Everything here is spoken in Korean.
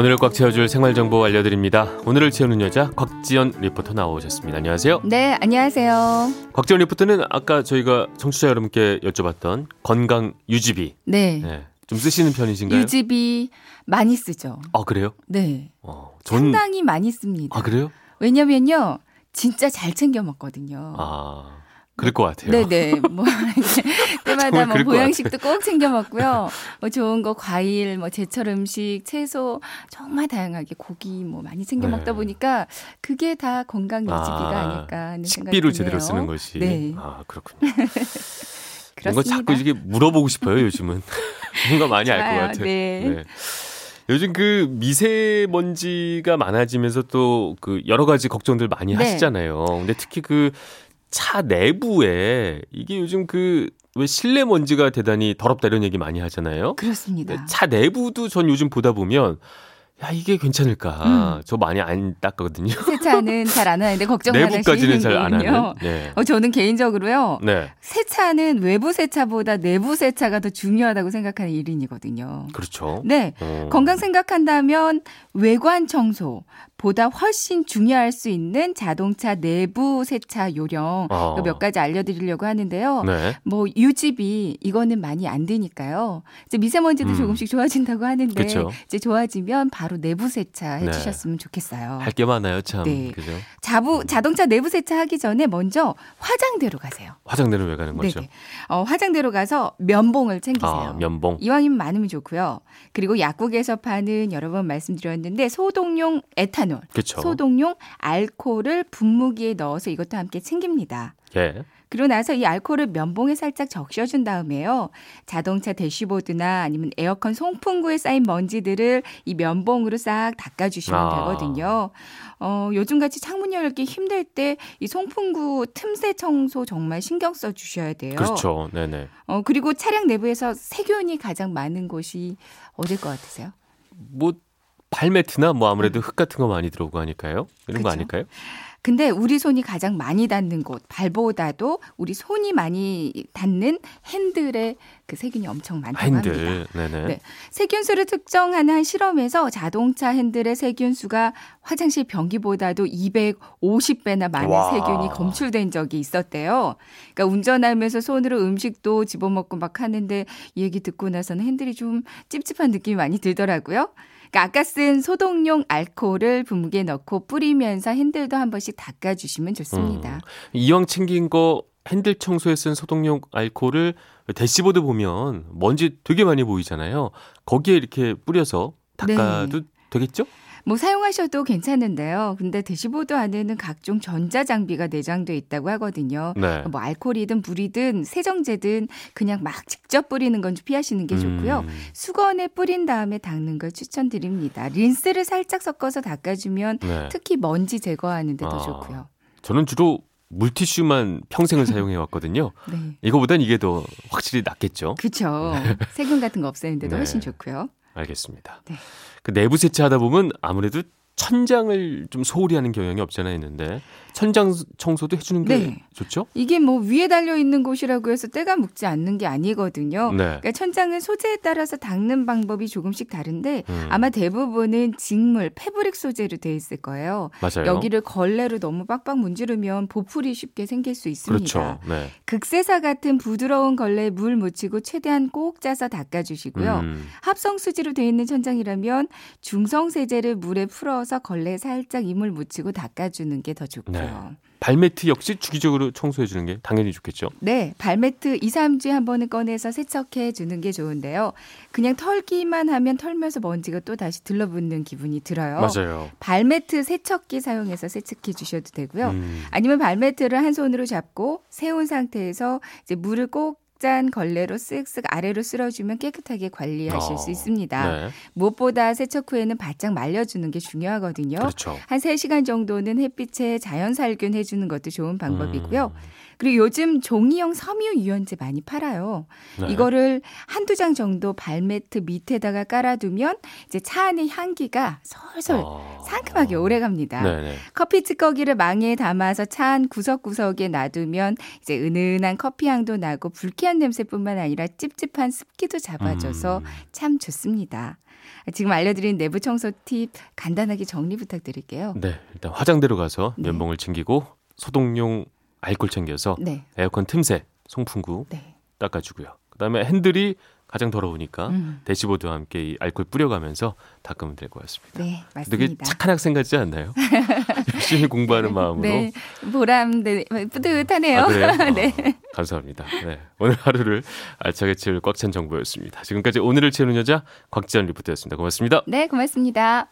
오늘을 꽉 채워줄 생활 정보 알려드립니다. 오늘을 채우는 여자 곽지연 리포터 나오셨습니다. 안녕하세요. 네, 안녕하세요. 곽지연 리포터는 아까 저희가 청취자 여러분께 여쭤봤던 건강 유지비. 네. 네. 좀 쓰시는 편이신가요? 유지비 많이 쓰죠. 아 그래요? 네. 어, 전... 상당히 많이 씁니다. 아 그래요? 왜냐면요, 진짜 잘 챙겨 먹거든요. 아. 그럴 것 같아요. 네네. 뭐 때마다 뭐 보양식도 꼭 챙겨 먹고요. 뭐 좋은 거 과일, 뭐 제철 음식, 채소 정말 다양하게 고기 뭐 많이 챙겨 네. 먹다 보니까 그게 다 건강 유지비가 아, 닐까 하는 생각이 드네요. 식비를 제대로 쓰는 것이. 네. 아 그렇군요. 뭔가 자꾸 이게 물어보고 싶어요 요즘은. 뭔가 많이 알 것 같아요. 네. 네. 요즘 그 미세먼지가 많아지면서 또 그 여러 가지 걱정들 많이 네. 하시잖아요. 근데 특히 그 차 내부에 이게 요즘 그 왜 실내 먼지가 대단히 더럽다 이런 얘기 많이 하잖아요. 그렇습니다. 차 내부도 전 요즘 보다 보면 야 이게 괜찮을까? 음. 저 많이 안 닦거든요. 세차는 잘 안 하는데 걱정 내부까지는 잘 안 하는. 네. 어, 저는 개인적으로요. 네. 세차는 외부 세차보다 내부 세차가 더 중요하다고 생각하는 일인이거든요. 그렇죠. 네. 어. 건강 생각한다면 외관 청소 보다 훨씬 중요할 수 있는 자동차 내부 세차 요령 어. 몇 가지 알려드리려고 하는데요. 네. 뭐 유지비 이거는 많이 안 되니까요. 이제 미세먼지도 음. 조금씩 좋아진다고 하는데 그쵸. 이제 좋아지면 바로 내부 세차 네. 해주셨으면 네. 좋겠어요. 할 게 많아요, 참. 네. 그죠? 자부 자동차 내부 세차 하기 전에 먼저 화장대로 가세요. 화장대로 왜 가는 거죠? 네 어, 화장대로 가서 면봉을 챙기세요. 아, 면봉. 이왕이면 많으면 좋고요. 그리고 약국에서 파는 여러 번 말씀드렸는데 소독용 에탄 올, 그쵸. 소독용 알코올을 분무기에 넣어서 이것도 함께 챙깁니다. 예. 그리고 나서 이 알코올을 면봉에 살짝 적셔준 다음에요. 자동차 대시보드나 아니면 에어컨 송풍구에 쌓인 먼지들을 이 면봉으로 싹 닦아주시면 아. 되거든요. 어, 요즘같이 창문 열기 힘들 때 이 송풍구 틈새 청소 정말 신경 써 주셔야 돼요. 그렇죠. 네네. 어, 그리고 차량 내부에서 세균이 가장 많은 곳이 어딜 것 같으세요? 뭐 발매트나 뭐 아무래도 음. 흙 같은 거 많이 들어오고 하니까요. 이런 그렇죠? 거 아닐까요? 근데 우리 손이 가장 많이 닿는 곳, 발보다도 우리 손이 많이 닿는 핸들에 그 세균이 엄청 많다고 핸들. 합니다. 네네. 네. 세균수를 특정하는 한 실험에서 자동차 핸들의 세균수가 화장실 변기보다도 250배나 많은 와. 세균이 검출된 적이 있었대요. 그러니까 운전하면서 손으로 음식도 집어먹고 막 하는데 이 얘기 듣고 나서는 핸들이 좀 찝찝한 느낌이 많이 들더라고요. 그러니까 아까 쓴 소독용 알코올을 분무기에 넣고 뿌리면서 핸들도 한 번씩 닦아주시면 좋습니다. 음. 이왕 챙긴 거 핸들 청소에 쓴 소독용 알코올을 대시보드 보면 먼지 되게 많이 보이잖아요. 거기에 이렇게 뿌려서 닦아도 네. 되겠죠? 뭐 사용하셔도 괜찮은데요. 근데 대시보드 안에는 각종 전자 장비가 내장돼 있다고 하거든요. 네. 뭐 알코올이든 불이든 세정제든 그냥 막 직접 뿌리는 건 좀 피하시는 게 좋고요. 음. 수건에 뿌린 다음에 닦는 걸 추천드립니다. 린스를 살짝 섞어서 닦아주면 네. 특히 먼지 제거하는 데도 아, 좋고요. 저는 주로 물티슈만 평생을 사용해 왔거든요. 네. 이거보단 이게 더 확실히 낫겠죠. 그렇죠. 세균 같은 거 없애는데도 네. 훨씬 좋고요. 알겠습니다. 네. 그 내부 세차하다 보면 아무래도 천장을 좀 소홀히 하는 경향이 없잖아 있는데 천장 청소도 해주는 게 네. 좋죠? 이게 뭐 위에 달려 있는 곳이라고 해서 때가 묵지 않는 게 아니거든요. 네. 그러니까 천장은 소재에 따라서 닦는 방법이 조금씩 다른데 음. 아마 대부분은 직물, 패브릭 소재로 돼 있을 거예요. 맞아요. 여기를 걸레로 너무 빡빡 문지르면 보풀이 쉽게 생길 수 있습니다. 그렇죠. 네. 극세사 같은 부드러운 걸레에 물 묻히고 최대한 꼭 짜서 닦아주시고요. 음. 합성 수지로 돼 있는 천장이라면 중성 세제를 물에 풀어서 걸레에 살짝 이물 묻히고 닦아주는 게 더 좋고요. 네. 발매트 역시 주기적으로 청소해 주는 게 당연히 좋겠죠. 네, 발매트 2, 3주에 한 번은 꺼내서 세척해 주는 게 좋은데요. 그냥 털기만 하면 털면서 먼지가 또 다시 들러붙는 기분이 들어요. 맞아요. 발매트 세척기 사용해서 세척해 주셔도 되고요. 음. 아니면 발매트를 한 손으로 잡고 세운 상태에서 이제 물을 꼭 짠 걸레로 쓱쓱 아래로 쓸어주면 깨끗하게 관리하실 어, 수 있습니다. 네. 무엇보다 세척 후에는 바짝 말려주는 게 중요하거든요. 그렇죠. 한 3시간 정도는 햇빛에 자연 살균 해주는 것도 좋은 방법이고요. 음. 그리고 요즘 종이형 섬유 유연제 많이 팔아요. 네. 이거를 한두 장 정도 발매트 밑에다가 깔아두면 이제 차 안의 향기가 솔솔 어... 상큼하게 오래 갑니다. 네네. 커피 찌꺼기를 망에 담아서 차 안 구석구석에 놔두면 이제 은은한 커피 향도 나고 불쾌한 냄새뿐만 아니라 찝찝한 습기도 잡아줘서 음... 참 좋습니다. 지금 알려드린 내부 청소 팁 간단하게 정리 부탁드릴게요. 네, 일단 화장대로 가서 네. 면봉을 챙기고 소독용 알콜 챙겨서 네. 에어컨 틈새 송풍구 네. 닦아주고요. 그다음에 핸들이 가장 더러우니까 음. 대시보드와 함께 이 알콜 뿌려가면서 닦으면 될 것 같습니다. 네, 맞습니다. 되게 착한 학생 같지 않나요? 열심히 공부하는 마음으로. 네, 보람, 네, 뿌듯하네요. 아, 그래요? 네. 어, 감사합니다. 네, 오늘 하루를 알차게 채울 꽉 찬 정보였습니다. 지금까지 오늘을 채우는 여자 곽지연 리포터였습니다. 고맙습니다. 네, 고맙습니다.